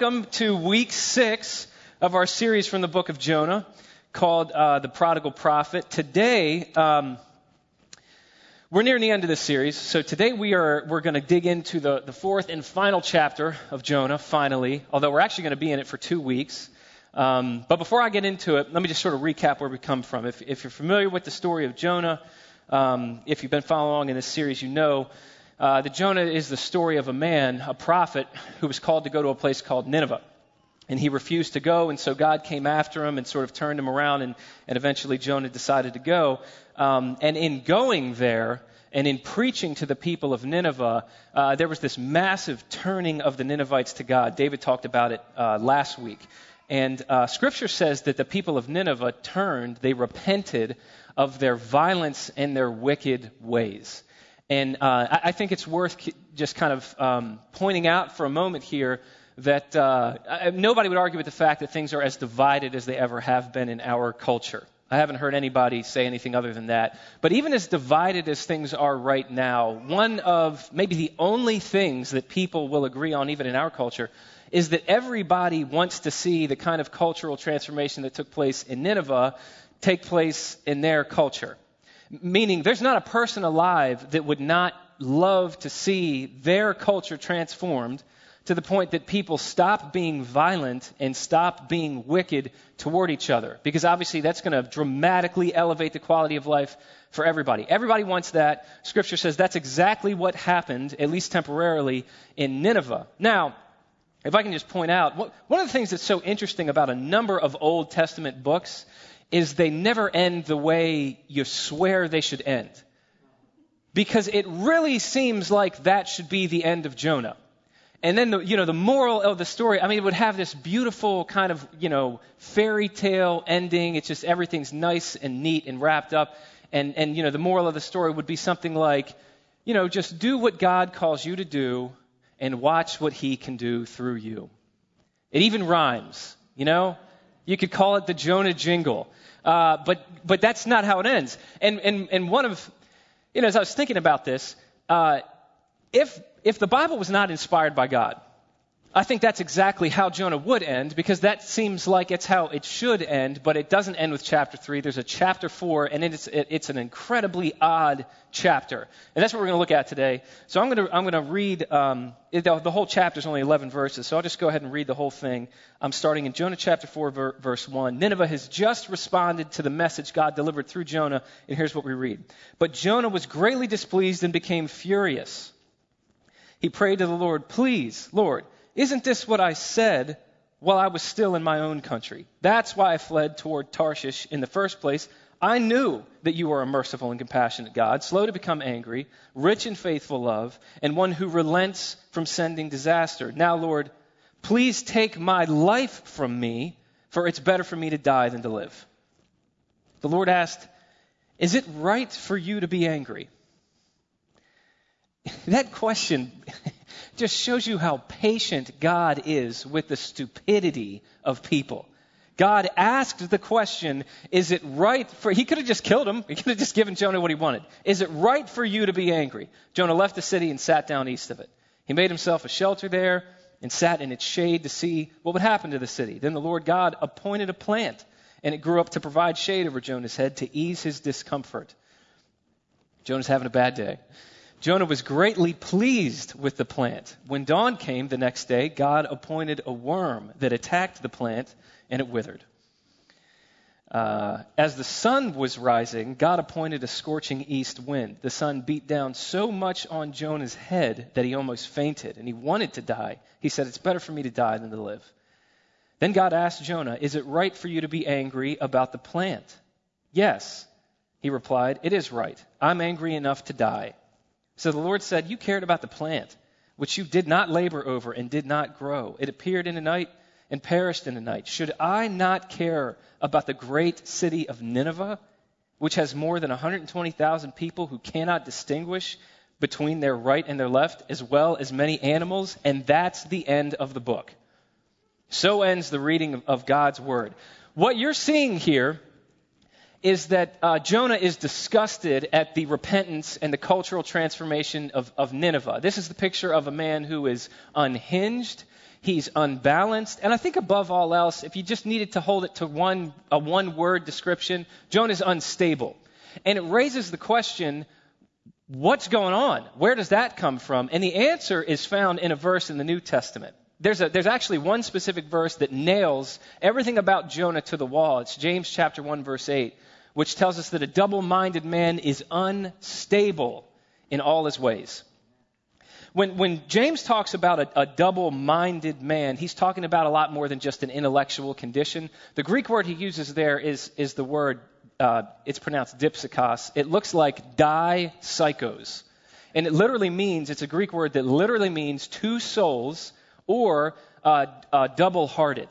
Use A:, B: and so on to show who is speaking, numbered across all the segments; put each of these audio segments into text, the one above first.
A: welcome to week six of our series from the book of Jonah called uh, The Prodigal Prophet. Today, um, we're nearing the end of this series, so today we are we're going to dig into the, the fourth and final chapter of Jonah, finally, although we're actually going to be in it for two weeks. Um, but before I get into it, let me just sort of recap where we come from. If, if you're familiar with the story of Jonah, um, if you've been following along in this series, you know uh, that Jonah is the story of a man, a prophet, who was called to go to a place called Nineveh. And he refused to go, and so God came after him and sort of turned him around, and, and eventually Jonah decided to go. Um, and in going there, and in preaching to the people of Nineveh, uh, there was this massive turning of the Ninevites to God. David talked about it uh, last week. And uh, Scripture says that the people of Nineveh turned, they repented of their violence and their wicked ways. And uh, I, think it's worth just kind of um, pointing out for a moment here that uh, nobody would argue with the fact that things are as divided as they ever have been in our culture. I haven't heard anybody say anything other than that. But even as divided as things are right now, one of maybe the only things that people will agree on, even in our culture, is that everybody wants to see the kind of cultural transformation that took place in Nineveh take place in their culture. Meaning, there's not a person alive that would not love to see their culture transformed to the point that people stop being violent and stop being wicked toward each other. Because obviously, that's going to dramatically elevate the quality of life for everybody. Everybody wants that. Scripture says that's exactly what happened, at least temporarily, in Nineveh. Now, if I can just point out, one of the things that's so interesting about a number of Old Testament books is they never end the way you swear they should end. Because it really seems like that should be the end of Jonah. And then, the, you know, the moral of the story, I mean, it would have this beautiful kind of, you know, fairy tale ending. It's just everything's nice and neat and wrapped up. And, and, you know, the moral of the story would be something like, you know, just do what God calls you to do and watch what he can do through you. It even rhymes, you know? You could call it the Jonah jingle. Uh, but, but that's not how it ends. And, and, and one of, you know, as I was thinking about this, uh, if, if the Bible was not inspired by God, I think that's exactly how Jonah would end because that seems like it's how it should end, but it doesn't end with chapter 3. There's a chapter 4, and it's, it's an incredibly odd chapter. And that's what we're going to look at today. So I'm going to, I'm going to read, um, it, the, whole chapter is only 11 verses, so I'll just go ahead and read the whole thing. I'm starting in Jonah chapter 4, ver, verse 1. Nineveh has just responded to the message God delivered through Jonah, and here's what we read. But Jonah was greatly displeased and became furious. He prayed to the Lord, Please, Lord, isn't this what I said while I was still in my own country? That's why I fled toward Tarshish in the first place. I knew that you are a merciful and compassionate God, slow to become angry, rich in faithful love, and one who relents from sending disaster. Now, Lord, please take my life from me, for it's better for me to die than to live. The Lord asked, Is it right for you to be angry? That question just shows you how patient God is with the stupidity of people. God asked the question, is it right for, he could have just killed him. He could have just given Jonah what he wanted. Is it right for you to be angry? Jonah left the city and sat down east of it. He made himself a shelter there and sat in its shade to see what would happen to the city. Then the Lord God appointed a plant, and it grew up to provide shade over Jonah's head to ease his discomfort. Jonah's having a bad day. Jonah was greatly pleased with the plant. When dawn came the next day, God appointed a worm that attacked the plant, and it withered. Uh, as the sun was rising, God appointed a scorching east wind. The sun beat down so much on Jonah's head that he almost fainted, and he wanted to die. He said, It's better for me to die than to live. Then God asked Jonah, Is it right for you to be angry about the plant? Yes, he replied, It is right. I'm angry enough to die. So the Lord said, You cared about the plant, which you did not labor over and did not grow. It appeared in the night and perished in the night. Should I not care about the great city of Nineveh, which has more than 120,000 people who cannot distinguish between their right and their left, as well as many animals? And that's the end of the book. So ends the reading of God's word. What you're seeing here is that uh, Jonah is disgusted at the repentance and the cultural transformation of, of Nineveh. This is the picture of a man who is unhinged. He's unbalanced. And I think above all else, if you just needed to hold it to one, a one word description, Jonah is unstable. And it raises the question, what's going on? Where does that come from? And the answer is found in a verse in the New Testament. There's, a, there's actually one specific verse that nails everything about Jonah to the wall. It's James chapter 1 verse 8, which tells us that a double-minded man is unstable in all his ways. When, when James talks about a, a double minded man, he's talking about a lot more than just an intellectual condition. The Greek word he uses there is, is the word, uh, it's pronounced dipsykos. It looks like die psychos. And it literally means, it's a Greek word that literally means two souls or uh, uh, double hearted.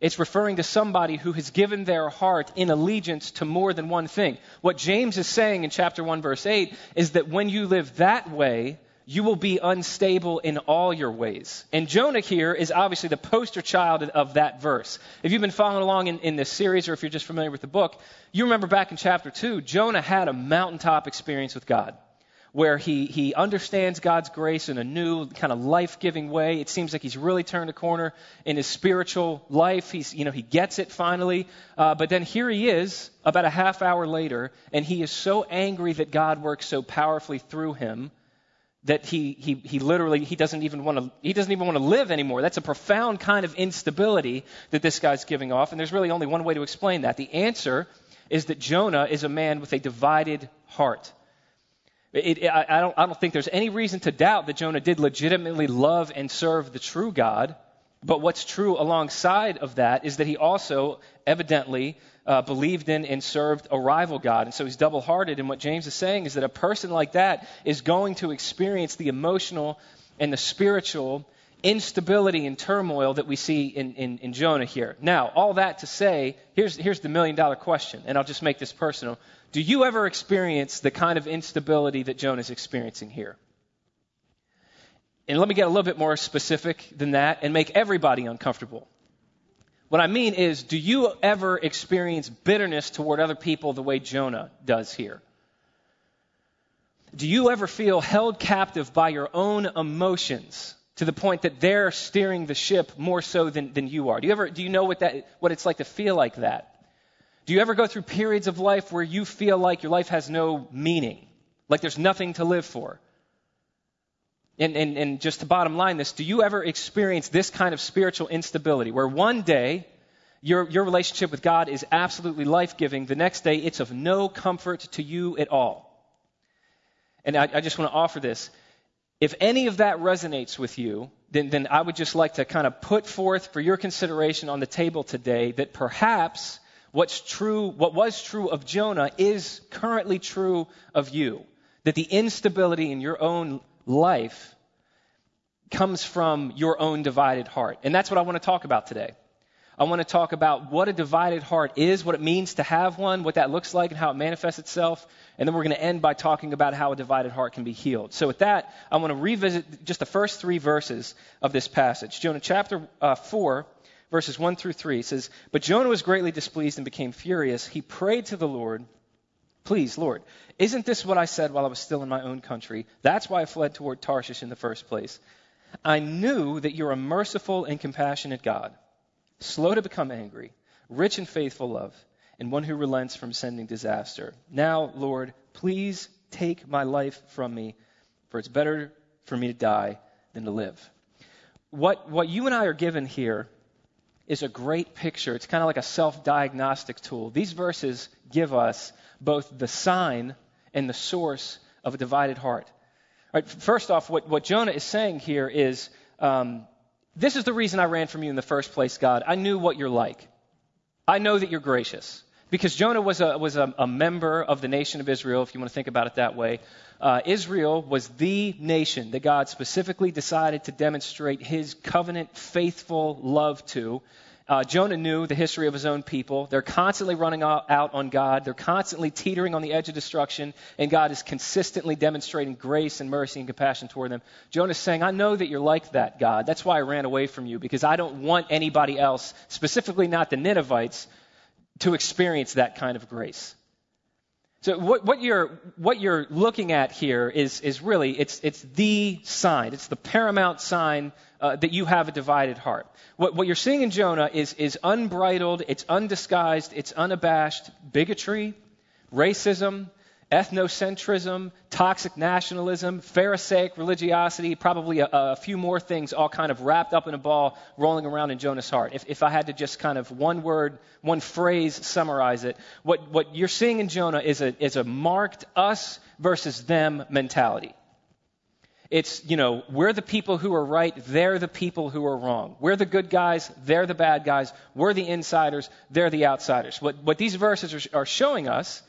A: It's referring to somebody who has given their heart in allegiance to more than one thing. What James is saying in chapter 1, verse 8 is that when you live that way, you will be unstable in all your ways. And Jonah here is obviously the poster child of that verse. If you've been following along in, in, this series or if you're just familiar with the book, you remember back in chapter 2, Jonah had a mountaintop experience with God where he, he understands God's grace in a new, kind of life giving way. It seems like he's really turned a corner in his spiritual life. He's, you know, he gets it finally. Uh, but then here he is about a half hour later, and he is so angry that God works so powerfully through him that he, he, he literally he doesn't even want to he doesn't even want to live anymore that's a profound kind of instability that this guy's giving off and there's really only one way to explain that the answer is that jonah is a man with a divided heart it, it, I, don't, I don't think there's any reason to doubt that jonah did legitimately love and serve the true god but what's true alongside of that is that he also evidently uh, believed in and served a rival God. And so he's double hearted. And what James is saying is that a person like that is going to experience the emotional and the spiritual instability and turmoil that we see in, in, in Jonah here. Now, all that to say, here's, here's the million dollar question, and I'll just make this personal. Do you ever experience the kind of instability that Jonah is experiencing here? And let me get a little bit more specific than that and make everybody uncomfortable. What I mean is, do you ever experience bitterness toward other people the way Jonah does here? Do you ever feel held captive by your own emotions to the point that they're steering the ship more so than, than you are? Do you ever do you know what that what it's like to feel like that? Do you ever go through periods of life where you feel like your life has no meaning, like there's nothing to live for? and, and, and just to bottom line this, do you ever experience this kind of spiritual instability where one day your, your relationship with God is absolutely life giving, the next day it's of no comfort to you at all? And I, I just want to offer this. If any of that resonates with you, then, then I would just like to kind of put forth for your consideration on the table today that perhaps what's true, what was true of Jonah is currently true of you. That the instability in your own life comes from your own divided heart. And that's what I want to talk about today. I want to talk about what a divided heart is, what it means to have one, what that looks like, and how it manifests itself. And then we're going to end by talking about how a divided heart can be healed. So, with that, I want to revisit just the first three verses of this passage. Jonah chapter uh, 4, verses 1 through 3 says, But Jonah was greatly displeased and became furious. He prayed to the Lord Please, Lord, isn't this what I said while I was still in my own country? That's why I fled toward Tarshish in the first place. I knew that you're a merciful and compassionate God, slow to become angry, rich in faithful love, and one who relents from sending disaster. Now, Lord, please take my life from me, for it's better for me to die than to live. What, what you and I are given here is a great picture. It's kind of like a self diagnostic tool. These verses give us both the sign and the source of a divided heart. first off, what, what Jonah is saying here is um, this is the reason I ran from you in the first place, God. I knew what you're like. I know that you're gracious. Because Jonah was a, was a, a member of the nation of Israel, if you want to think about it that way. Uh, Israel was the nation that God specifically decided to demonstrate his covenant faithful love to. Uh, Jonah knew the history of his own people. They're constantly running out on God. They're constantly teetering on the edge of destruction, and God is consistently demonstrating grace and mercy and compassion toward them. Jonah's saying, I know that you're like that, God. That's why I ran away from you, because I don't want anybody else, specifically not the Ninevites, to experience that kind of grace. So what, what, you're what you're looking at here is is really it's it's the sign. It's the paramount sign uh, that you have a divided heart. What what you're seeing in Jonah is is unbridled, it's undisguised, it's unabashed bigotry, racism, ethnocentrism, toxic nationalism, Pharisaic religiosity, probably a, a, few more things all kind of wrapped up in a ball rolling around in Jonah's heart. If, if I had to just kind of one word, one phrase summarize it, what, what you're seeing in Jonah is a, is a marked us versus them mentality. It's, you know, we're the people who are right, they're the people who are wrong. We're the good guys, they're the bad guys. We're the insiders, they're the outsiders. What, what these verses are, are showing us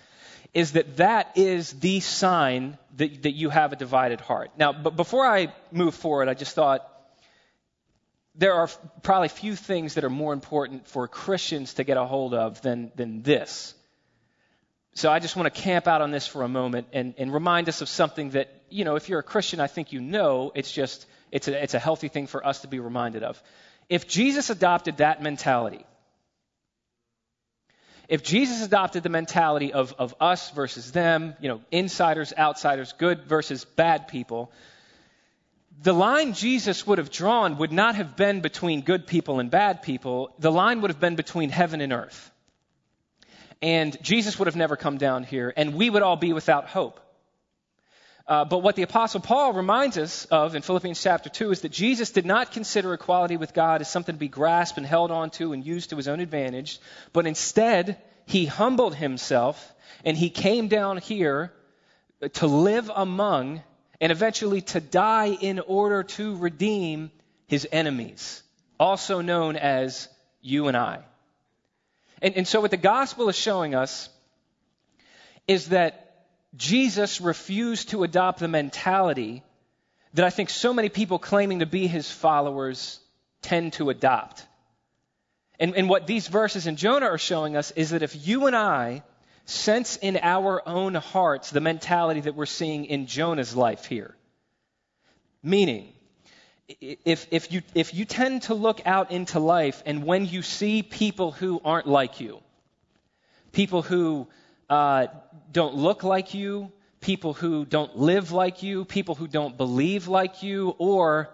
A: is that that is the sign that, that you have a divided heart. Now, but before I move forward, I just thought there are probably few things that are more important for Christians to get a hold of than, than this. So I just want to camp out on this for a moment and, and remind us of something that, you know, if you're a Christian, I think you know. It's just, it's a, it's a healthy thing for us to be reminded of. If Jesus adopted that mentality, if Jesus adopted the mentality of, of us versus them, you know, insiders, outsiders, good versus bad people, the line Jesus would have drawn would not have been between good people and bad people. The line would have been between heaven and earth. And Jesus would have never come down here, and we would all be without hope. Uh, but what the Apostle Paul reminds us of in Philippians chapter 2 is that Jesus did not consider equality with God as something to be grasped and held onto and used to his own advantage, but instead he humbled himself and he came down here to live among and eventually to die in order to redeem his enemies, also known as you and I. And, and so, what the gospel is showing us is that Jesus refused to adopt the mentality that I think so many people claiming to be his followers tend to adopt. And, and what these verses in Jonah are showing us is that if you and I sense in our own hearts the mentality that we're seeing in Jonah's life here, meaning, if, if, you, if you tend to look out into life and when you see people who aren't like you, people who uh, don't look like you, people who don't live like you, people who don't believe like you, or,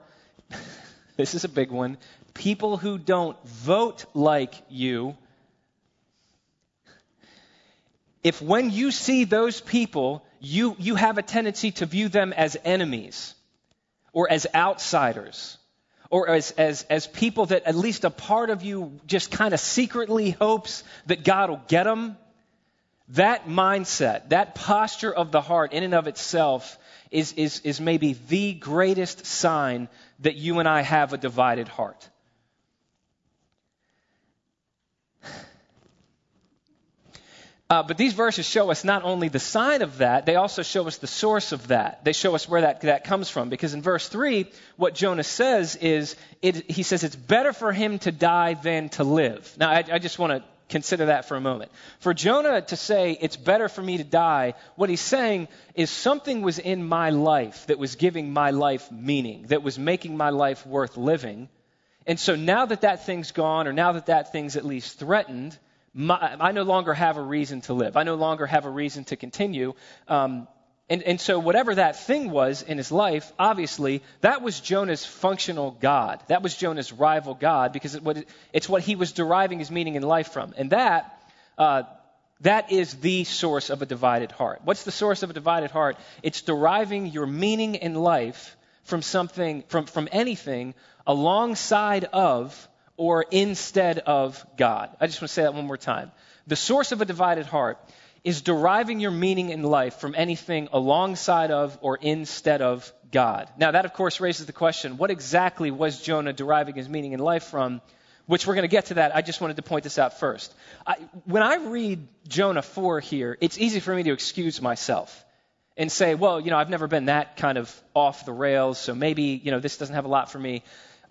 A: this is a big one, people who don't vote like you. If when you see those people, you, you have a tendency to view them as enemies or as outsiders or as, as, as people that at least a part of you just kind of secretly hopes that God will get them, that mindset, that posture of the heart in and of itself is, is, is maybe the greatest sign that you and I have a divided heart. Uh, but these verses show us not only the sign of that, they also show us the source of that. They show us where that, that comes from. Because in verse 3, what Jonah says is, it, he says it's better for him to die than to live. Now, I, I just want to consider that for a moment. For Jonah to say, it's better for me to die, what he's saying is something was in my life that was giving my life meaning, that was making my life worth living. And so now that that thing's gone, or now that that thing's at least threatened, my, I no longer have a reason to live. I no longer have a reason to continue. Um, and, and so, whatever that thing was in his life, obviously, that was Jonah's functional God. That was Jonah's rival God because it, it's what he was deriving his meaning in life from. And that, uh, that is the source of a divided heart. What's the source of a divided heart? It's deriving your meaning in life from something, from, from anything alongside of or instead of God. I just want to say that one more time. The source of a divided heart is deriving your meaning in life from anything alongside of or instead of God. Now, that of course raises the question what exactly was Jonah deriving his meaning in life from? Which we're going to get to that. I just wanted to point this out first. I, when I read Jonah 4 here, it's easy for me to excuse myself and say, well, you know, I've never been that kind of off the rails, so maybe, you know, this doesn't have a lot for me.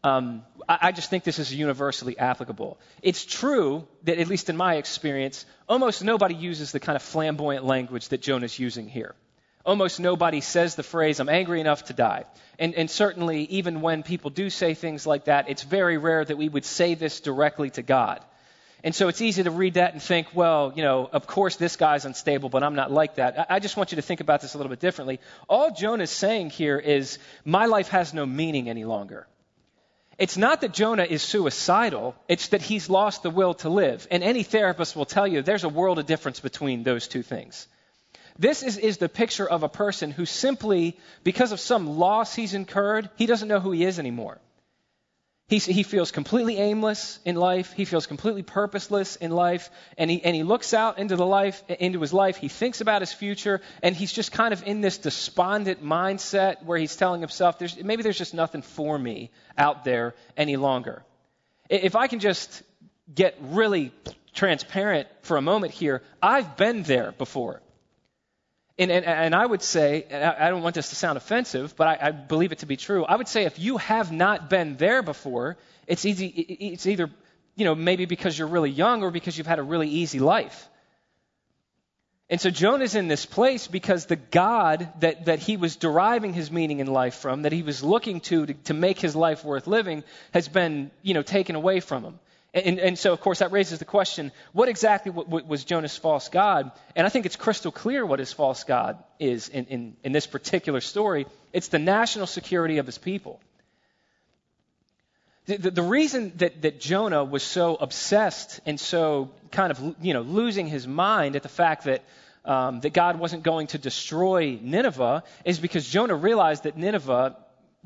A: Um, I, I just think this is universally applicable. It's true that, at least in my experience, almost nobody uses the kind of flamboyant language that Jonah's using here. Almost nobody says the phrase, I'm angry enough to die. And, and certainly, even when people do say things like that, it's very rare that we would say this directly to God. And so it's easy to read that and think, well, you know, of course this guy's unstable, but I'm not like that. I just want you to think about this a little bit differently. All Jonah is saying here is, my life has no meaning any longer. It's not that Jonah is suicidal, it's that he's lost the will to live. And any therapist will tell you there's a world of difference between those two things. This is, is the picture of a person who simply, because of some loss he's incurred, he doesn't know who he is anymore. He, he feels completely aimless in life. He feels completely purposeless in life. And he, and he looks out into, the life, into his life. He thinks about his future. And he's just kind of in this despondent mindset where he's telling himself, there's, maybe there's just nothing for me out there any longer. If I can just get really transparent for a moment here, I've been there before. And, and, and, I would say, I don't want this to sound offensive, but I, I, believe it to be true. I would say if you have not been there before, it's, easy, it's either, you know, maybe because you're really young or because you've had a really easy life. And so Jonah's in this place because the God that, that he was deriving his meaning in life from, that he was looking to, to to make his life worth living, has been, you know, taken away from him. And, and, so, of course, that raises the question what exactly was Jonah's false God? And I think it's crystal clear what his false God is in, in, in this particular story it's the national security of his people. The, the, the reason that, that Jonah was so obsessed and so kind of you know, losing his mind at the fact that, um, that God wasn't going to destroy Nineveh is because Jonah realized that Nineveh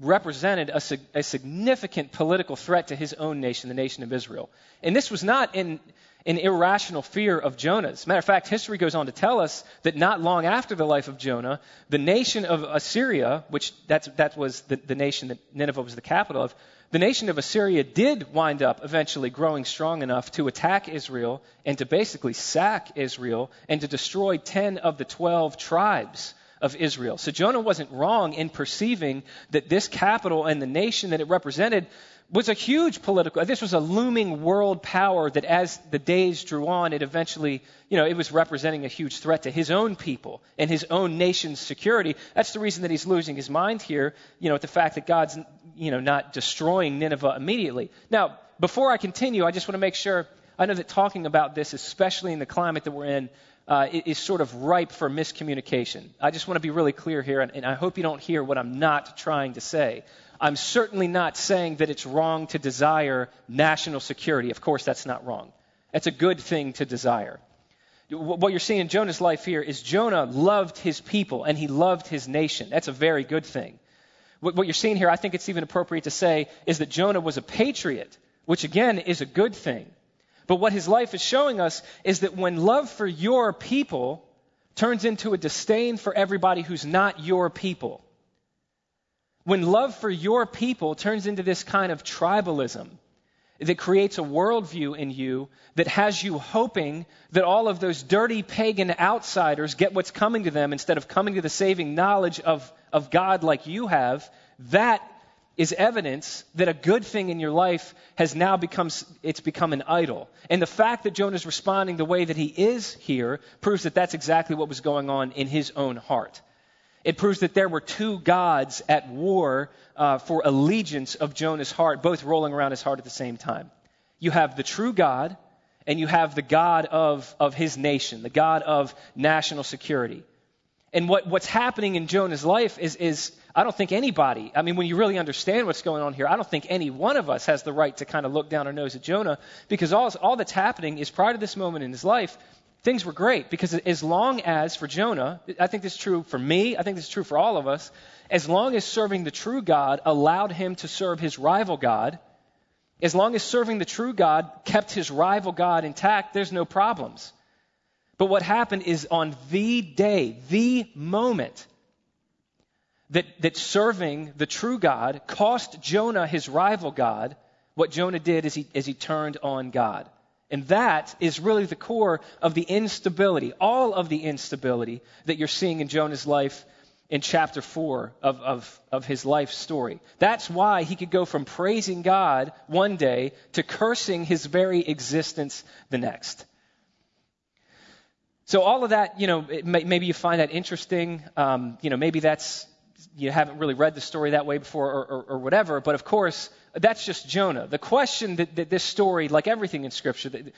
A: represented a, a, significant political threat to his own nation, the nation of Israel. And this was not in an irrational fear of Jonah's. Matter of fact, history goes on to tell us that not long after the life of Jonah, the nation of Assyria, which that was the, the nation that Nineveh was the capital of, the nation of Assyria did wind up eventually growing strong enough to attack Israel and to basically sack Israel and to destroy 10 of the 12 tribes of Israel. So Jonah wasn't wrong in perceiving that this capital and the nation that it represented was a huge political, this was a looming world power that as the days drew on, it eventually, you know, it was representing a huge threat to his own people and his own nation's security. That's the reason that he's losing his mind here, you know, at the fact that God's, you know, not destroying Nineveh immediately. Now, before I continue, I just want to make sure, I know that talking about this, especially in the climate that we're in, uh, is sort of ripe for miscommunication. I just want to be really clear here, and, and I hope you don't hear what I'm not trying to say. I'm certainly not saying that it's wrong to desire national security. Of course, that's not wrong. That's a good thing to desire. What you're seeing in Jonah's life here is Jonah loved his people and he loved his nation. That's a very good thing. What you're seeing here, I think it's even appropriate to say, is that Jonah was a patriot, which again is a good thing. But what his life is showing us is that when love for your people turns into a disdain for everybody who's not your people, when love for your people turns into this kind of tribalism that creates a worldview in you that has you hoping that all of those dirty pagan outsiders get what's coming to them instead of coming to the saving knowledge of, of God like you have, that is evidence that a good thing in your life has now become it's become an idol. And the fact that Jonah is responding the way that he is here proves that that's exactly what was going on in his own heart. It proves that there were two gods at war uh, for allegiance of Jonah's heart, both rolling around his heart at the same time. You have the true God, and you have the God of, of his nation, the God of national security. And what, what's happening in Jonah's life is, is I don't think anybody, I mean, when you really understand what's going on here, I don't think any one of us has the right to kind of look down our nose at Jonah because all, all that's happening is prior to this moment in his life, things were great. Because as long as, for Jonah, I think this is true for me, I think this is true for all of us, as long as serving the true God allowed him to serve his rival God, as long as serving the true God kept his rival God intact, there's no problems. But what happened is on the day, the moment that, that serving the true God cost Jonah his rival God, what Jonah did is he, is he turned on God. And that is really the core of the instability, all of the instability that you're seeing in Jonah's life in chapter 4 of, of, of his life story. That's why he could go from praising God one day to cursing his very existence the next. So all of that, you know, may, maybe you find that interesting. Um, you know, maybe that's you haven't really read the story that way before or, or, or whatever. But of course, that's just Jonah. The question that, that, this story, like everything in Scripture, that,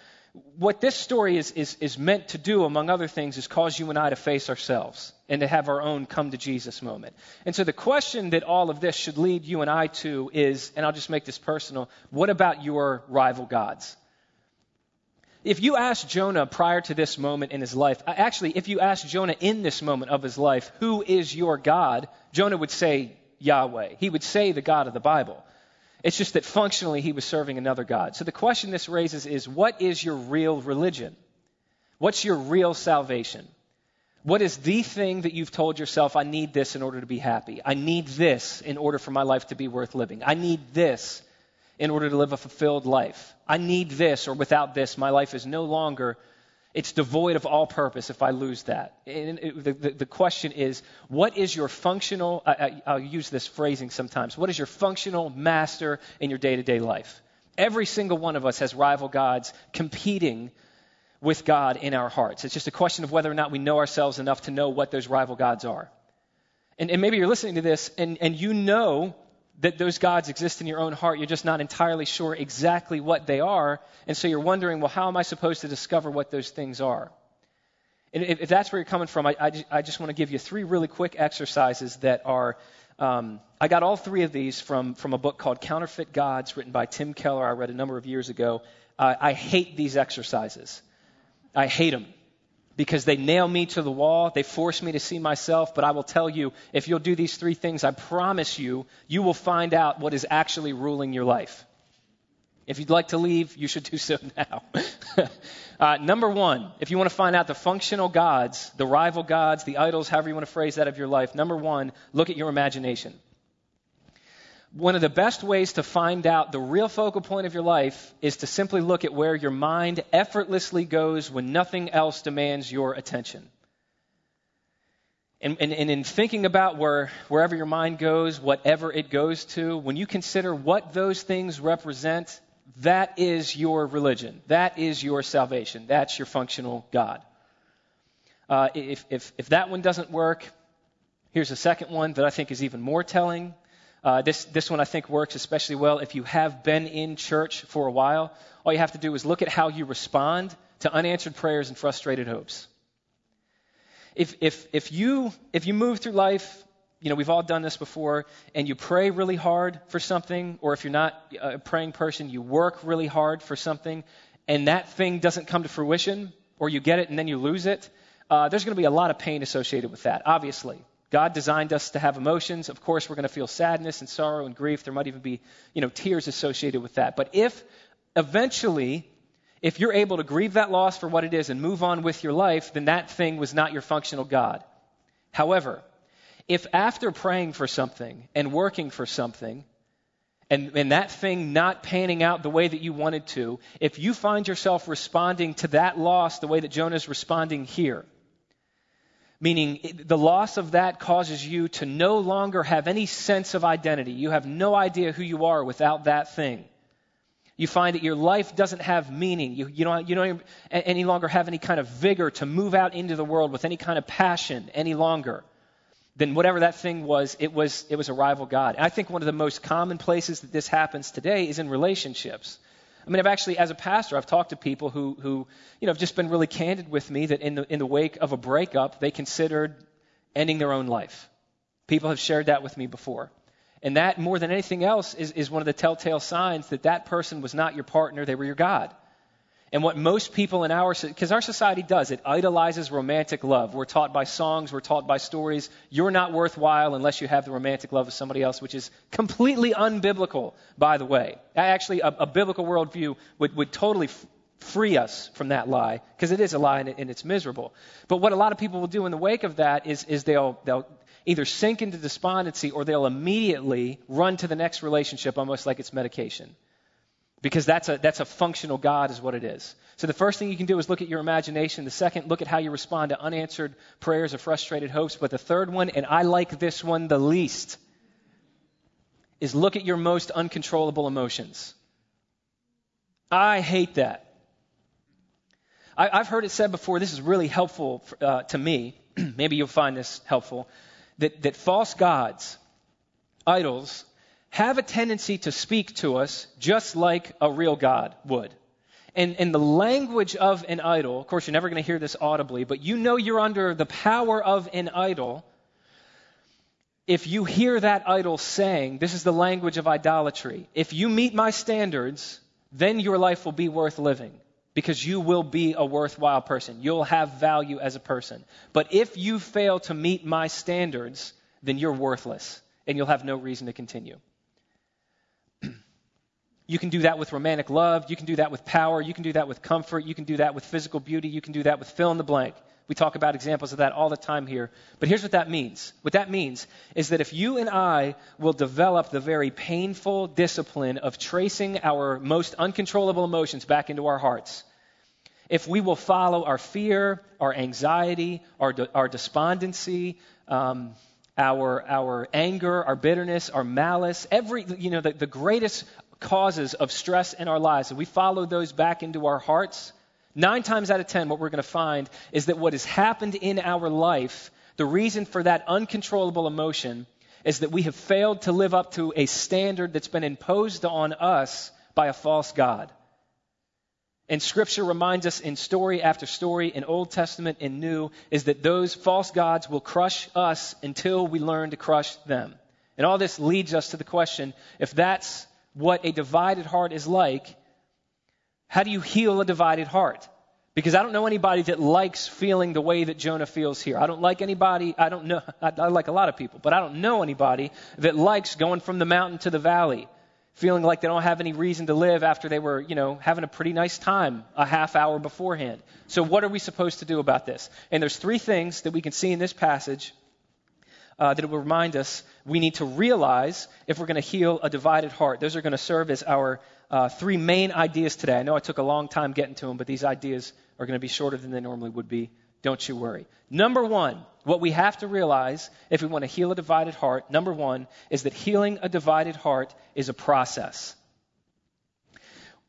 A: what this story is, is, is meant to do, among other things, is cause you and I to face ourselves and to have our own come to Jesus moment. And so the question that all of this should lead you and I to is, and I'll just make this personal, what about your rival gods? If you ask Jonah prior to this moment in his life, uh, actually, if you ask Jonah in this moment of his life, who is your God? Jonah would say Yahweh. He would say the God of the Bible. It's just that functionally he was serving another God. So the question this raises is what is your real religion? What's your real salvation? What is the thing that you've told yourself, I need this in order to be happy? I need this in order for my life to be worth living. I need this in order to live a fulfilled life. I need this, or without this, my life is no longer it's devoid of all purpose if I lose that. And the, the, the question is, what is your functional, I, I'll use this phrasing sometimes, what is your functional master in your day to day life? Every single one of us has rival gods competing with God in our hearts. It's just a question of whether or not we know ourselves enough to know what those rival gods are. And, and maybe you're listening to this and, and you know that those gods exist in your own heart. You're just not entirely sure exactly what they are. And so you're wondering, well, how am I supposed to discover what those things are? And if, if that's where you're coming from, I, I, just, just want to give you three really quick exercises that are. Um, I got all three of these from, from a book called Counterfeit Gods, written by Tim Keller. I read a number of years ago. Uh, I hate these exercises. I hate them because they nail me to the wall. They force me to see myself. But I will tell you, if you'll do these three things, I promise you, you will find out what is actually ruling your life. If you'd like to leave, you should do so now. uh, number one, if you want to find out the functional gods, the rival gods, the idols, however you want to phrase that of your life, number one, look at your imagination one of the best ways to find out the real focal point of your life is to simply look at where your mind effortlessly goes when nothing else demands your attention. And, and, and, in thinking about where, wherever your mind goes, whatever it goes to, when you consider what those things represent, that is your religion. That is your salvation. That's your functional God. Uh, if, if, if that one doesn't work, here's a second one that I think is even more telling. Uh, this, this one I think works especially well if you have been in church for a while. All you have to do is look at how you respond to unanswered prayers and frustrated hopes. If, if, if, you, if you move through life, you know, we've all done this before, and you pray really hard for something, or if you're not a praying person, you work really hard for something, and that thing doesn't come to fruition, or you get it and then you lose it, uh, there's going to be a lot of pain associated with that, obviously. God designed us to have emotions. Of course, we're going to feel sadness and sorrow and grief. There might even be, you know, tears associated with that. But if eventually, if you're able to grieve that loss for what it is and move on with your life, then that thing was not your functional God. However, if after praying for something and working for something, and, and that thing not panning out the way that you wanted to, if you find yourself responding to that loss the way that Jonah is responding here, meaning the loss of that causes you to no longer have any sense of identity. You have no idea who you are without that thing. You find that your life doesn't have meaning. You, you, don't, you don't any longer have any kind of vigor to move out into the world with any kind of passion any longer. Then whatever that thing was, it was, it was a rival God. And I think one of the most common places that this happens today is in relationships. I mean, I've actually, as a pastor, I've talked to people who, who you know, have just been really candid with me that in the, in the wake of a breakup, they considered ending their own life. People have shared that with me before. And that, more than anything else, is, is one of the telltale signs that that person was not your partner, they were your God. And what most people in our, because our society does, it idolizes romantic love. We're taught by songs, we're taught by stories. You're not worthwhile unless you have the romantic love of somebody else, which is completely unbiblical, by the way. Actually, a, a biblical worldview would, would totally f- free us from that lie, because it is a lie and, it, and, it's miserable. But what a lot of people will do in the wake of that is, is they'll, they'll either sink into despondency or they'll immediately run to the next relationship almost like it's medication. Because that's a, that's a functional God, is what it is. So the first thing you can do is look at your imagination. The second, look at how you respond to unanswered prayers or frustrated hopes. But the third one, and I like this one the least, is look at your most uncontrollable emotions. I hate that. I, have heard it said before, this is really helpful uh, to me. Maybe you'll find this helpful. That, that false gods, idols, have a tendency to speak to us just like a real God would. And, and the language of an idol, of course, you're never going to hear this audibly, but you know you're under the power of an idol if you hear that idol saying, This is the language of idolatry, if you meet my standards, then your life will be worth living because you will be a worthwhile person. You'll have value as a person. But if you fail to meet my standards, then you're worthless and you'll have no reason to continue. You can do that with romantic love. You can do that with power. You can do that with comfort. You can do that with physical beauty. You can do that with fill in the blank. We talk about examples of that all the time here. But here's what that means. What that means is that if you and I will develop the very painful discipline of tracing our most uncontrollable emotions back into our hearts, if we will follow our fear, our anxiety, our, de- our despondency, um, our, our anger, our bitterness, our malice, every, you know, the, the greatest causes of stress in our lives, and we follow those back into our hearts, Nine times out of ten, what we're going to find is that what has happened in our life, the reason for that uncontrollable emotion, is that we have failed to live up to a standard that's been imposed on us by a false God. And Scripture reminds us in story after story, in Old Testament and New, is that those false gods will crush us until we learn to crush them. And all this leads us to the question if that's what a divided heart is like, how do you heal a divided heart? Because I don't know anybody that likes feeling the way that Jonah feels here. I don't like anybody, I don't know, I, I like a lot of people, but I don't know anybody that likes going from the mountain to the valley, feeling like they don't have any reason to live after they were, you know, having a pretty nice time a half hour beforehand. So what are we supposed to do about this? And there's three things that we can see in this passage uh, that it will remind us we need to realize if we're going to heal a divided heart. Those are going to serve as our uh, three main ideas today. I know I took a long time getting to them, but these ideas are going to be shorter than they normally would be. Don't you worry. Number one, what we have to realize if we want to heal a divided heart, number one, is that healing a divided heart is a process.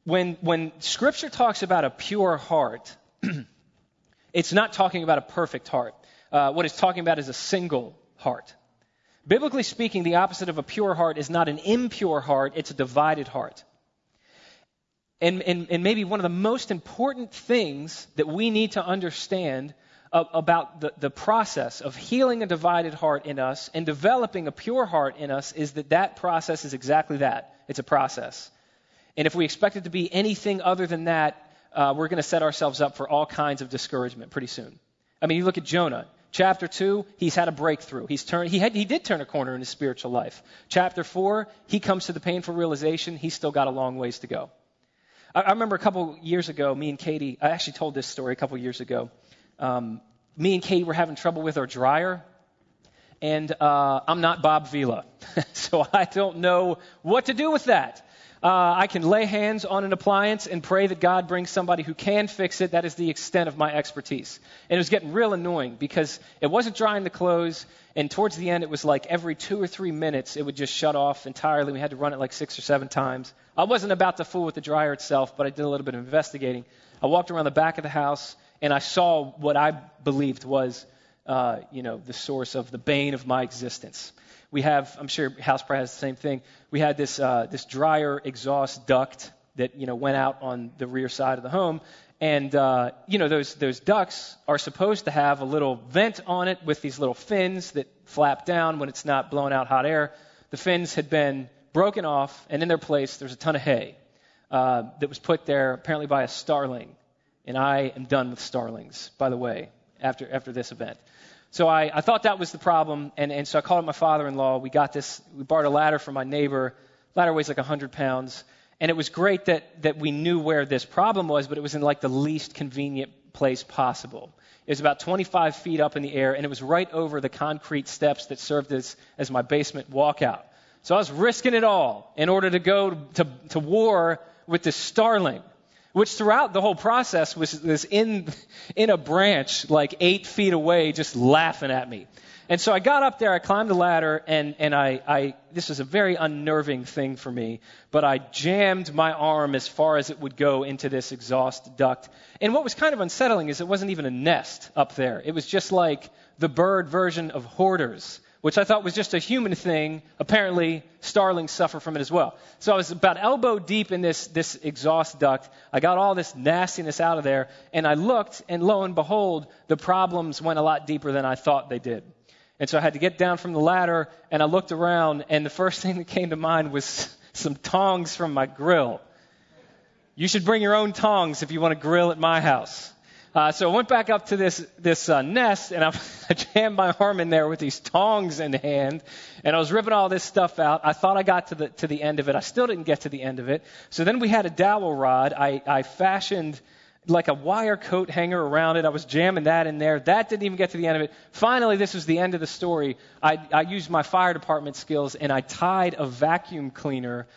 A: When, when Scripture talks about a pure heart, it's not talking about a perfect heart. Uh, what it's talking about is a single heart. Biblically speaking, the opposite of a pure heart is not an impure heart, it's a divided heart. And, and, and maybe one of the most important things that we need to understand about the, the process of healing a divided heart in us and developing a pure heart in us is that that process is exactly that. It's a process. And if we expect it to be anything other than that, uh, we're going to set ourselves up for all kinds of discouragement pretty soon. I mean, you look at Jonah. Chapter 2, he's had a breakthrough. He's turned, he, had, he did turn a corner in his spiritual life. Chapter 4, he comes to the painful realization he's still got a long ways to go. I, I remember a couple years ago, me and Katie, I actually told this story a couple years ago. Um, me and Katie were having trouble with our dryer, and uh, I'm not Bob Vila, so I don't know what to do with that. Uh, I can lay hands on an appliance and pray that God brings somebody who can fix it. That is the extent of my expertise. And it was getting real annoying because it wasn't drying the clothes, and towards the end, it was like every two or three minutes, it would just shut off entirely. We had to run it like six or seven times. I wasn't about to fool with the dryer itself, but I did a little bit of investigating. I walked around the back of the house, and I saw what I believed was, uh, you know, the source of the bane of my existence we have, I'm sure house probably has the same thing. We had this, uh, this dryer exhaust duct that, you know, went out on the rear side of the home. And, uh, you know, those, those ducts are supposed to have a little vent on it with these little fins that flap down when it's not blowing out hot air. The fins had been broken off, and in their place, there's a ton of hay uh, that was put there apparently by a starling. And I am done with starlings, by the way, after, after this event. So I, I thought that was the problem, and, and so I called up my father-in-law. We got this. We borrowed a ladder from my neighbor. Ladder weighs like 100 pounds, and it was great that that we knew where this problem was, but it was in like the least convenient place possible. It was about 25 feet up in the air, and it was right over the concrete steps that served as as my basement walkout. So I was risking it all in order to go to, to war with this starling which throughout the whole process was, was in, in a branch like eight feet away, just laughing at me. And so I got up there, I climbed the ladder, and, and I, I, this was a very unnerving thing for me, but I jammed my arm as far as it would go into this exhaust duct. And what was kind of unsettling is it wasn't even a nest up there. It was just like the bird version of hoarders which I thought was just a human thing. Apparently, starlings suffer from it as well. So I was about elbow deep in this, this exhaust duct. I got all this nastiness out of there, and I looked, and lo and behold, the problems went a lot deeper than I thought they did. And so I had to get down from the ladder, and I looked around, and the first thing that came to mind was some tongs from my grill. You should bring your own tongs if you want to grill at my house. Uh, so I went back up to this this uh, nest, and I, I jammed my arm in there with these tongs in hand, and I was ripping all this stuff out. I thought I got to the to the end of it. I still didn't get to the end of it. So then we had a dowel rod. I, I fashioned like a wire coat hanger around it. I was jamming that in there. That didn't even get to the end of it. Finally, this was the end of the story. I, I used my fire department skills, and I tied a vacuum cleaner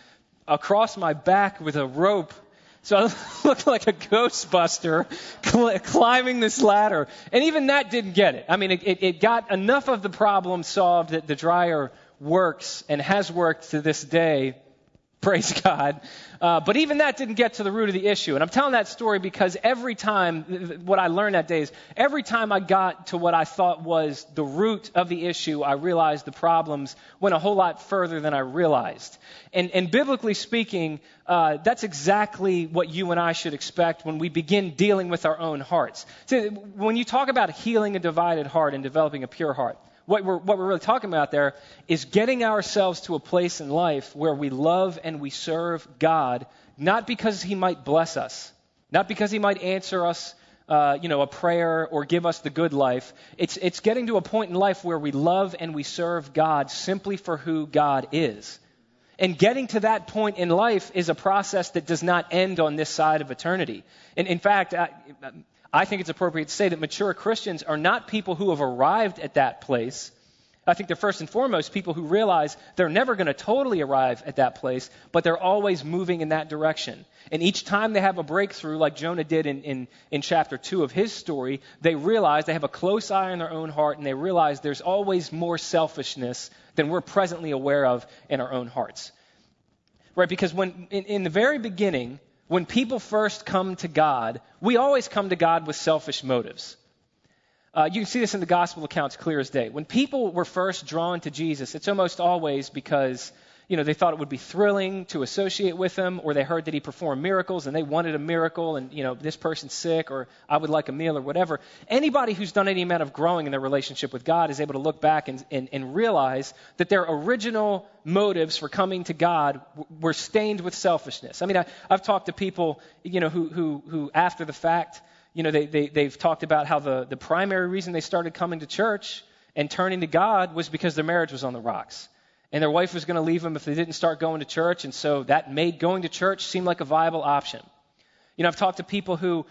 A: across my back with a rope so I looked like a Ghostbuster cl- climbing this ladder. And even that didn't get it. I mean, it, it, it got enough of the problem solved that the dryer works and has worked to this day. Praise God. Uh, but even that didn't get to the root of the issue. And I'm telling that story because every time, what I learned that day is every time I got to what I thought was the root of the issue, I realized the problems went a whole lot further than I realized. And, and biblically speaking, uh, that's exactly what you and I should expect when we begin dealing with our own hearts. So when you talk about healing a divided heart and developing a pure heart, what we're, what we're really talking about there is getting ourselves to a place in life where we love and we serve God, not because He might bless us, not because He might answer us, uh, you know, a prayer or give us the good life. It's, it's getting to a point in life where we love and we serve God simply for who God is. And getting to that point in life is a process that does not end on this side of eternity. And in fact, I, I think it's appropriate to say that mature Christians are not people who have arrived at that place. I think they're first and foremost people who realize they're never going to totally arrive at that place, but they're always moving in that direction. And each time they have a breakthrough, like Jonah did in, in, in chapter 2 of his story, they realize they have a close eye on their own heart and they realize there's always more selfishness than we're presently aware of in our own hearts. Right? Because when, in, in the very beginning, when people first come to God, we always come to God with selfish motives. Uh, you can see this in the gospel accounts clear as day. When people were first drawn to Jesus, it's almost always because you know, they thought it would be thrilling to associate with him, or they heard that he performed miracles and they wanted a miracle, and, you know, this person's sick, or I would like a meal, or whatever. Anybody who's done any amount of growing in their relationship with God is able to look back and, and, and realize that their original motives for coming to God were stained with selfishness. I mean, I, I've talked to people, you know, who, who, who after the fact, you know, they, they, they've talked about how the, the primary reason they started coming to church and turning to God was because their marriage was on the rocks and their wife was going to leave them if they didn't start going to church, and so that made going to church seem like a viable option. You know, I've talked to people who,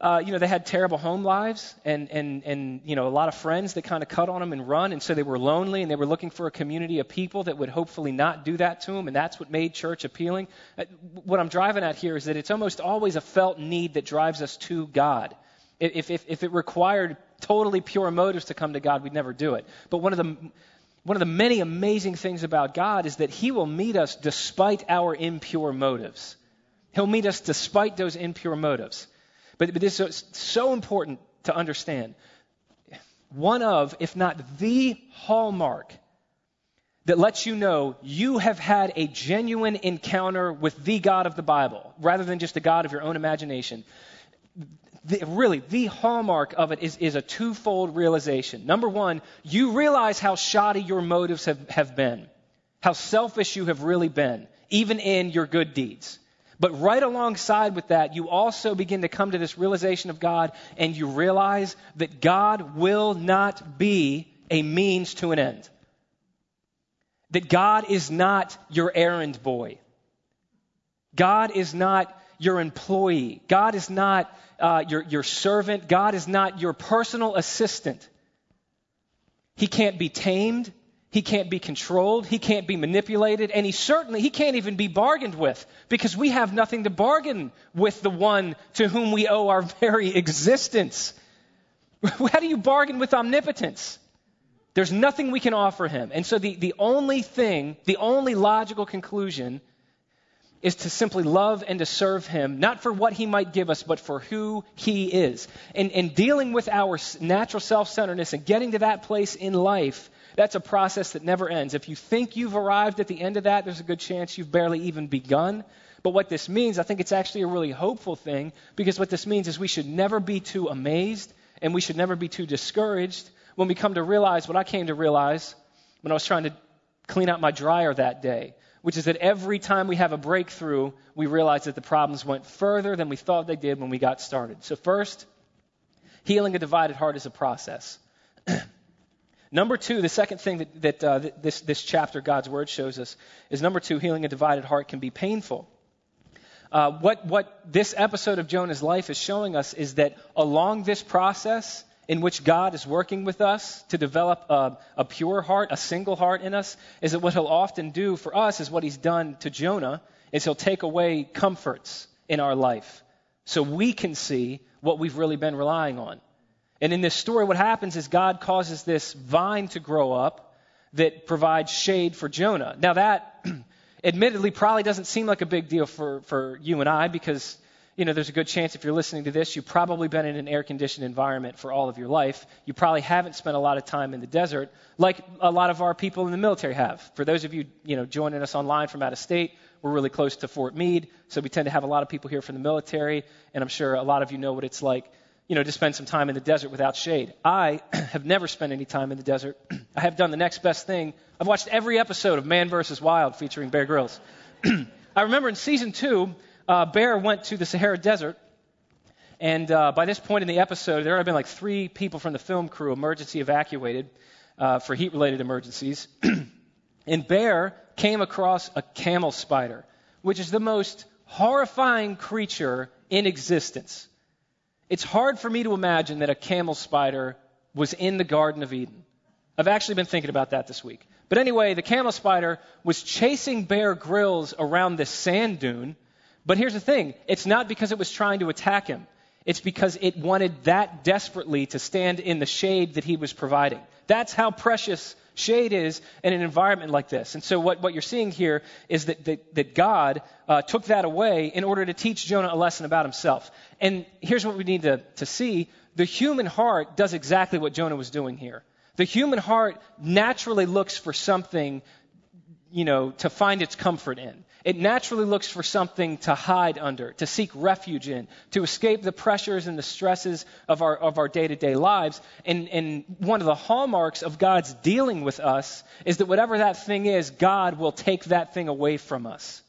A: uh, you know, they had terrible home lives and, and, and, you know, a lot of friends that kind of cut on them and run, and so they were lonely and they were looking for a community of people that would hopefully not do that to them, and that's what made church appealing. Uh, what I'm driving at here is that it's almost always a felt need that drives us to God. If, if, if it required totally pure motives to come to God, we'd never do it. But one of the one of the many amazing things about God is that He will meet us despite our impure motives. He'll meet us despite those impure motives. But, but this is so important to understand. One of, if not the hallmark that lets you know you have had a genuine encounter with the God of the Bible, rather than just the God of your own imagination, the, really, the hallmark of it is, is a twofold realization. Number one, you realize how shoddy your motives have, have been, how selfish you have really been, even in your good deeds. But right alongside with that, you also begin to come to this realization of God, and you realize that God will not be a means to an end. That God is not your errand boy. God is not your employee. God is not uh, your, your servant. God is not your personal assistant. He can't be tamed. He can't be controlled. He can't be manipulated. And he certainly, he can't even be bargained with because we have nothing to bargain with the one to whom we owe our very existence. How do you bargain with omnipotence? There's nothing we can offer him. And so the, the only thing, the only logical conclusion is to simply love and to serve Him, not for what He might give us, but for who He is. And, and dealing with our natural self centeredness and getting to that place in life That's a process that never ends. If you think you've arrived at the end of that, there's a good chance you've barely even begun. But what this means, I think it's actually a really hopeful thing because what this means is we should never be too amazed and we should never be too discouraged when we come to realize what I came to realize when I was trying to clean out my dryer that day, which is that every time we have a breakthrough, we realize that the problems went further than we thought they did when we got started. So, first, healing a divided heart is a process. number two, the second thing that, that uh, this, this chapter, God's Word, shows us is number two, healing a divided heart can be painful. Uh, what, what this episode of Jonah's life is showing us is that along this process in which God is working with us to develop a, a pure heart, a single heart in us, is that what he'll often do for us is what he's done to Jonah, is he'll take away comforts in our life so we can see what we've really been relying on. And in this story, what happens is God causes this vine to grow up that provides shade for Jonah. Now, that admittedly probably doesn't seem like a big deal for, for you and I because, you know, there's a good chance if you're listening to this, you've probably been in an air conditioned environment for all of your life. You probably haven't spent a lot of time in the desert like a lot of our people in the military have. For those of you, you know, joining us online from out of state, we're really close to Fort Meade, so we tend to have a lot of people here from the military, and I'm sure a lot of you know what it's like you know, to spend some time in the desert without shade. I have never spent any time in the desert. I have done the next best thing. I've watched every episode of Man vs. Wild featuring Bear Grylls. I remember in season two, uh, Bear went to the Sahara Desert, and uh, by this point in the episode, there had been like three people from the film crew emergency evacuated uh, for heat-related emergencies. and Bear came across a camel spider, which is the most horrifying creature in existence. It's hard for me to imagine that a camel spider was in the Garden of Eden. I've actually been thinking about that this week. But anyway, the camel spider was chasing Bear Grylls around this sand dune. But here's the thing it's not because it was trying to attack him, it's because it wanted that desperately to stand in the shade that he was providing. That's how precious shade is in an environment like this. And so, what, what you're seeing here is that, that, that God uh, took that away in order to teach Jonah a lesson about himself. And here's what we need to, to see the human heart does exactly what Jonah was doing here. The human heart naturally looks for something, you know, to find its comfort in. It naturally looks for something to hide under, to seek refuge in, to escape the pressures and the stresses of our, of our day-to-day lives. And, and one of the hallmarks of God's dealing with us is that whatever that thing is, God will take that thing away from us.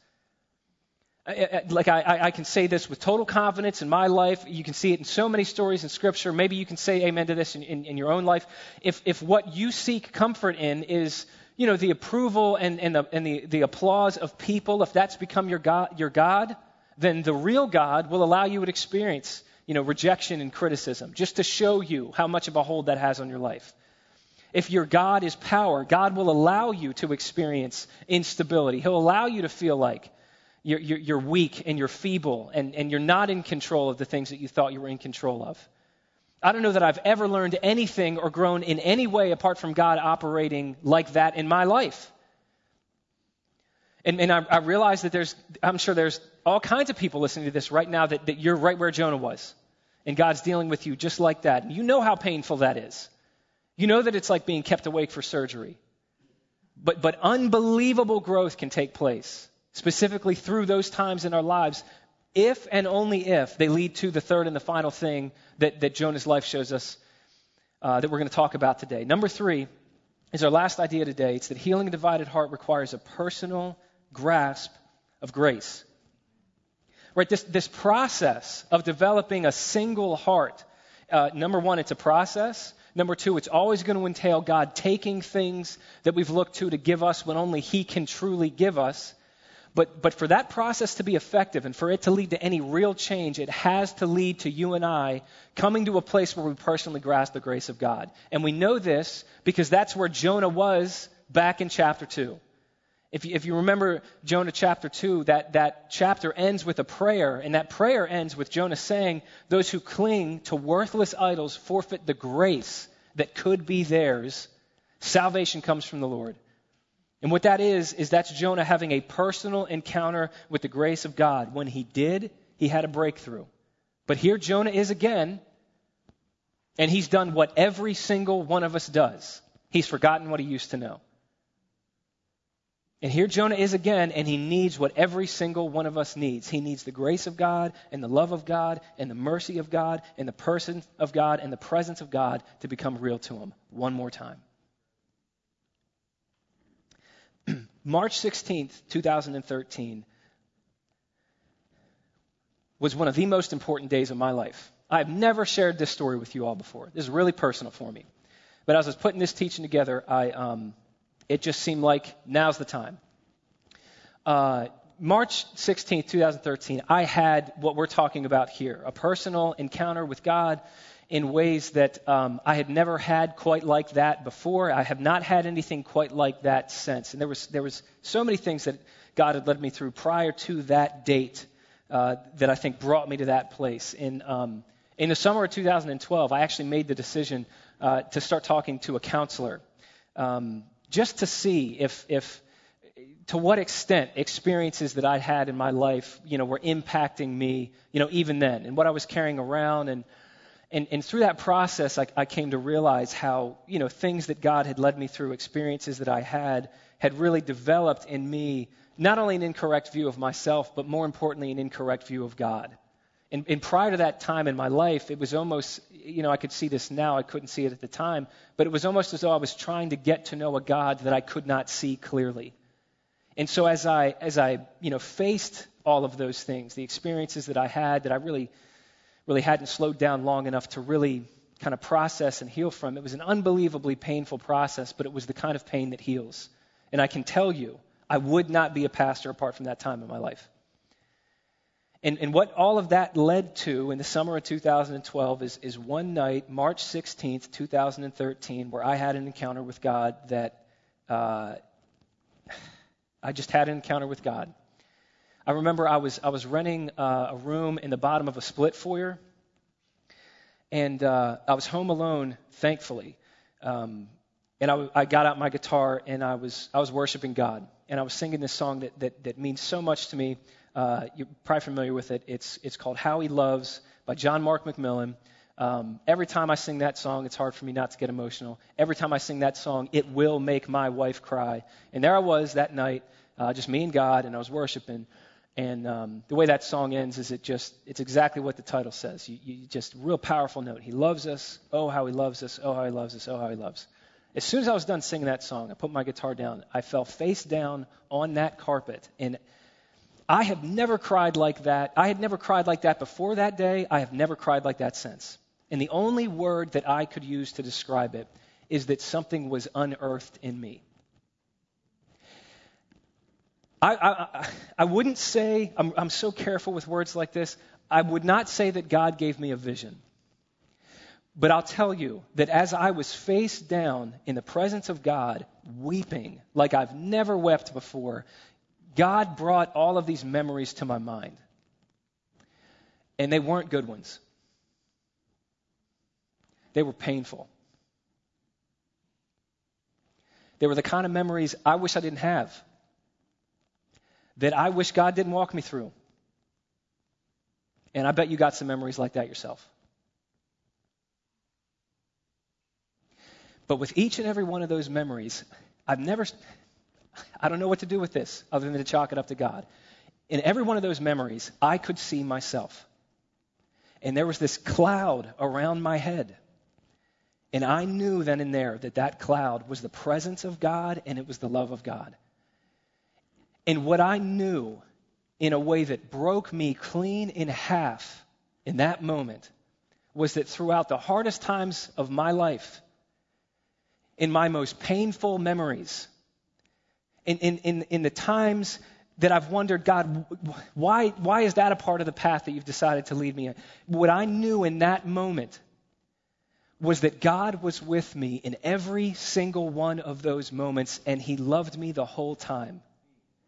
A: Like I, I can say this with total confidence in my life. You can see it in so many stories in Scripture. Maybe you can say amen to this in, in, in your own life. If, if what you seek comfort in is you know, the approval and, and, the, and the, the applause of people, if that's become your God, your God, then the real God will allow you to experience, you know, rejection and criticism, just to show you how much of a hold that has on your life. If your God is power, God will allow you to experience instability. He'll allow you to feel like you're, you're, you're weak and you're feeble and, and you're not in control of the things that you thought you were in control of. I don't know that I've ever learned anything or grown in any way apart from God operating like that in my life. And, and I, I, realize that there's, I'm sure there's all kinds of people listening to this right now that, that you're right where Jonah was. And God's dealing with you just like that. And you know how painful that is. You know that it's like being kept awake for surgery. But, but unbelievable growth can take place, specifically through those times in our lives if and only if they lead to the third and the final thing that, that Jonah's life shows us uh, that we're going to talk about today. Number three is our last idea today. It's that healing a divided heart requires a personal grasp of grace. Right, this, this process of developing a single heart, uh, number one, it's a process. Number two, it's always going to entail God taking things that we've looked to to give us when only He can truly give us but, but for that process to be effective and for it to lead to any real change, it has to lead to you and I coming to a place where we personally grasp the grace of God. And we know this because that's where Jonah was back in chapter 2. If you, if you remember Jonah chapter 2, that, that chapter ends with a prayer, and that prayer ends with Jonah saying, Those who cling to worthless idols forfeit the grace that could be theirs. Salvation comes from the Lord. And what that is, is that's Jonah having a personal encounter with the grace of God. When he did, he had a breakthrough. But here Jonah is again, and he's done what every single one of us does. He's forgotten what he used to know. And here Jonah is again, and he needs what every single one of us needs. He needs the grace of God, and the love of God, and the mercy of God, and the person of God, and the presence of God to become real to him one more time. March 16th, 2013, was one of the most important days of my life. I've never shared this story with you all before. This is really personal for me. But as I was putting this teaching together, I, um, it just seemed like now's the time. Uh, March 16, 2013, I had what we're talking about here a personal encounter with God in ways that um, I had never had quite like that before. I have not had anything quite like that since. And there was, there was so many things that God had led me through prior to that date uh, that I think brought me to that place. In, um, in the summer of 2012, I actually made the decision uh, to start talking to a counselor. Um, just to see if, if to what extent experiences that I had in my life, you know, were impacting me, you know, even then, and what I was carrying around, and and, and through that process, I, I came to realize how, you know, things that God had led me through, experiences that I had, had really developed in me not only an incorrect view of myself, but more importantly, an incorrect view of God. And, and, prior to that time in my life, it was almost, you know, I could see this now, I couldn't see it at the time, but it was almost as though I was trying to get to know a God that I could not see clearly. And so as I, as I, you know, faced all of those things, the experiences that I had that I really, really hadn't slowed down long enough to really kind of process and heal from, it was an unbelievably painful process, but it was the kind of pain that heals. And I can tell you, I would not be a pastor apart from that time in my life. And, and what all of that led to in the summer of 2012 is, is one night, March 16th, 2013, where I had an encounter with God that uh, I just had an encounter with God. I remember I was, I was renting uh, a room in the bottom of a split foyer, and uh, I was home alone, thankfully. Um, and I, I got out my guitar and I was, I was worshiping God. And I was singing this song that, that, that means so much to me. Uh, you're probably familiar with it. It's, it's called How He Loves by John Mark McMillan. Um, every time I sing that song, it's hard for me not to get emotional. Every time I sing that song, it will make my wife cry. And there I was that night, uh, just me and God, and I was worshiping. And um, the way that song ends is it just, it's exactly what the title says. You, you just, real powerful note. He loves us. Oh, how he loves us. Oh, how he loves us. Oh, how he loves. As soon as I was done singing that song, I put my guitar down. I fell face down on that carpet. And I have never cried like that. I had never cried like that before that day. I have never cried like that since. And the only word that I could use to describe it is that something was unearthed in me. I, I, I wouldn't say, I'm, I'm so careful with words like this, I would not say that God gave me a vision. But I'll tell you that as I was face down in the presence of God, weeping like I've never wept before, God brought all of these memories to my mind. And they weren't good ones, they were painful. They were the kind of memories I wish I didn't have, that I wish God didn't walk me through. And I bet you got some memories like that yourself. But with each and every one of those memories, I've never, I don't know what to do with this other than to chalk it up to God. In every one of those memories, I could see myself. And there was this cloud around my head. And I knew then and there that that cloud was the presence of God and it was the love of God. And what I knew in a way that broke me clean in half in that moment was that throughout the hardest times of my life, in my most painful memories, in, in, in, in the times that I've wondered, God, why, why is that a part of the path that you've decided to lead me in? What I knew in that moment was that God was with me in every single one of those moments, and He loved me the whole time.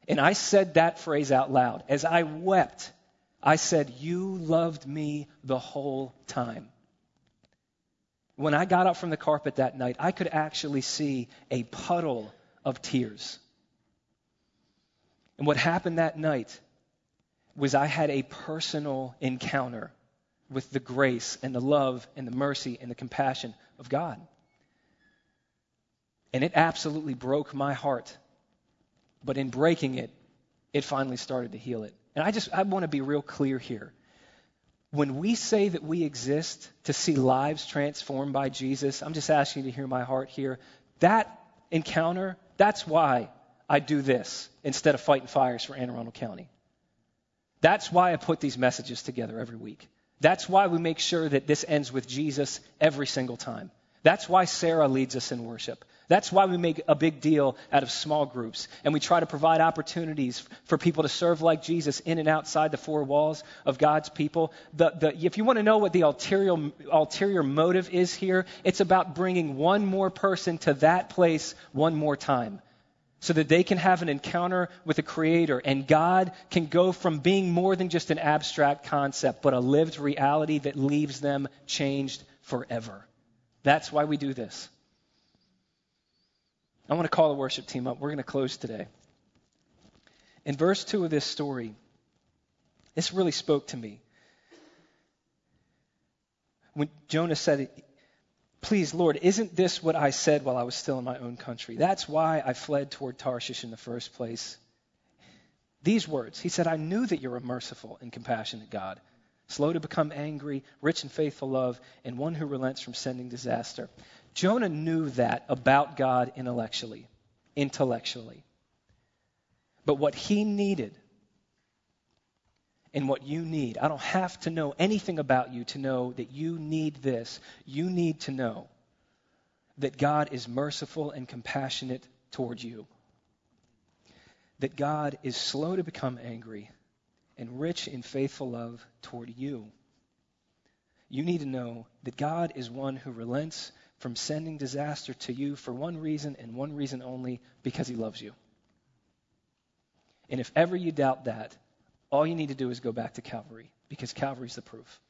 A: And I said that phrase out loud. As I wept, I said, You loved me the whole time. When I got up from the carpet that night, I could actually see a puddle of tears. And what happened that night was I had a personal encounter with the grace and the love and the mercy and the compassion of God. And it absolutely broke my heart. But in breaking it, it finally started to heal it. And I just I want to be real clear here. When we say that we exist to see lives transformed by Jesus, I'm just asking you to hear my heart here. That encounter, that's why I do this instead of fighting fires for Anne Arundel County. That's why I put these messages together every week. That's why we make sure that this ends with Jesus every single time. That's why Sarah leads us in worship. That's why we make a big deal out of small groups. And we try to provide opportunities for people to serve like Jesus in and outside the four walls of God's people. The, the, if you want to know what the ulterior, ulterior motive is here, it's about bringing one more person to that place one more time so that they can have an encounter with the Creator and God can go from being more than just an abstract concept, but a lived reality that leaves them changed forever. That's why we do this. I want to call the worship team up. We're going to close today. In verse 2 of this story, this really spoke to me. When Jonah said, Please, Lord, isn't this what I said while I was still in my own country? That's why I fled toward Tarshish in the first place. These words, he said, I knew that you're a merciful and compassionate God, slow to become angry, rich in faithful love, and one who relents from sending disaster. Jonah knew that about God intellectually, intellectually. But what he needed and what you need, I don't have to know anything about you to know that you need this. You need to know that God is merciful and compassionate toward you. That God is slow to become angry and rich in faithful love toward you. You need to know that God is one who relents from sending disaster to you for one reason and one reason only because he loves you. And if ever you doubt that, all you need to do is go back to Calvary because Calvary's the proof.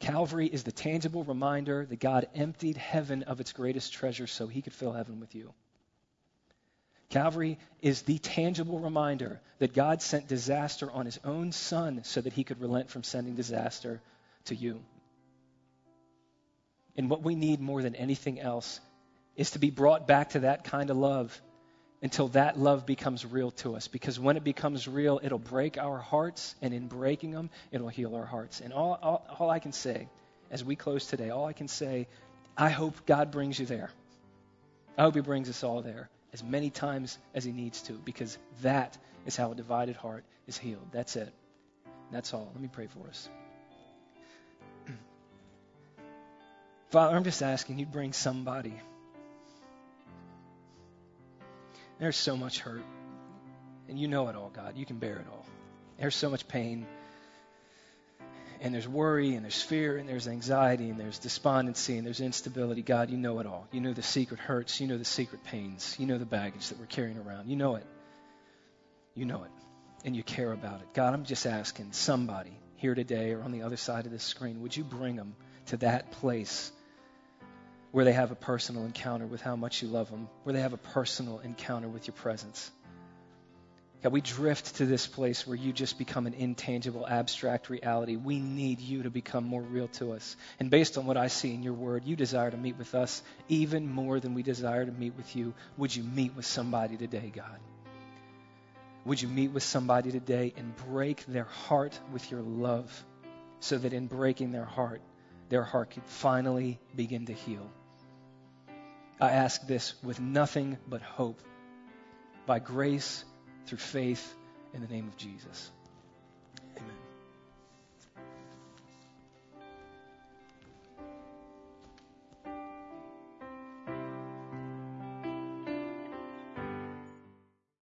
A: Calvary is the tangible reminder that God emptied heaven of its greatest treasure so he could fill heaven with you. Calvary is the tangible reminder that God sent disaster on his own son so that he could relent from sending disaster to you. And what we need more than anything else is to be brought back to that kind of love until that love becomes real to us. Because when it becomes real, it'll break our hearts, and in breaking them, it'll heal our hearts. And all, all, all I can say as we close today, all I can say, I hope God brings you there. I hope He brings us all there as many times as He needs to, because that is how a divided heart is healed. That's it. That's all. Let me pray for us. Father, I'm just asking you bring somebody. There's so much hurt. And you know it all, God. You can bear it all. There's so much pain. And there's worry, and there's fear, and there's anxiety, and there's despondency, and there's instability. God, you know it all. You know the secret hurts. You know the secret pains. You know the baggage that we're carrying around. You know it. You know it. And you care about it. God, I'm just asking somebody here today or on the other side of this screen, would you bring them to that place where they have a personal encounter with how much you love them, where they have a personal encounter with your presence. God, we drift to this place where you just become an intangible, abstract reality. We need you to become more real to us. And based on what I see in your word, you desire to meet with us even more than we desire to meet with you. Would you meet with somebody today, God? Would you meet with somebody today and break their heart with your love so that in breaking their heart, their heart could finally begin to heal? I ask this with nothing but hope, by grace, through faith, in the name of Jesus.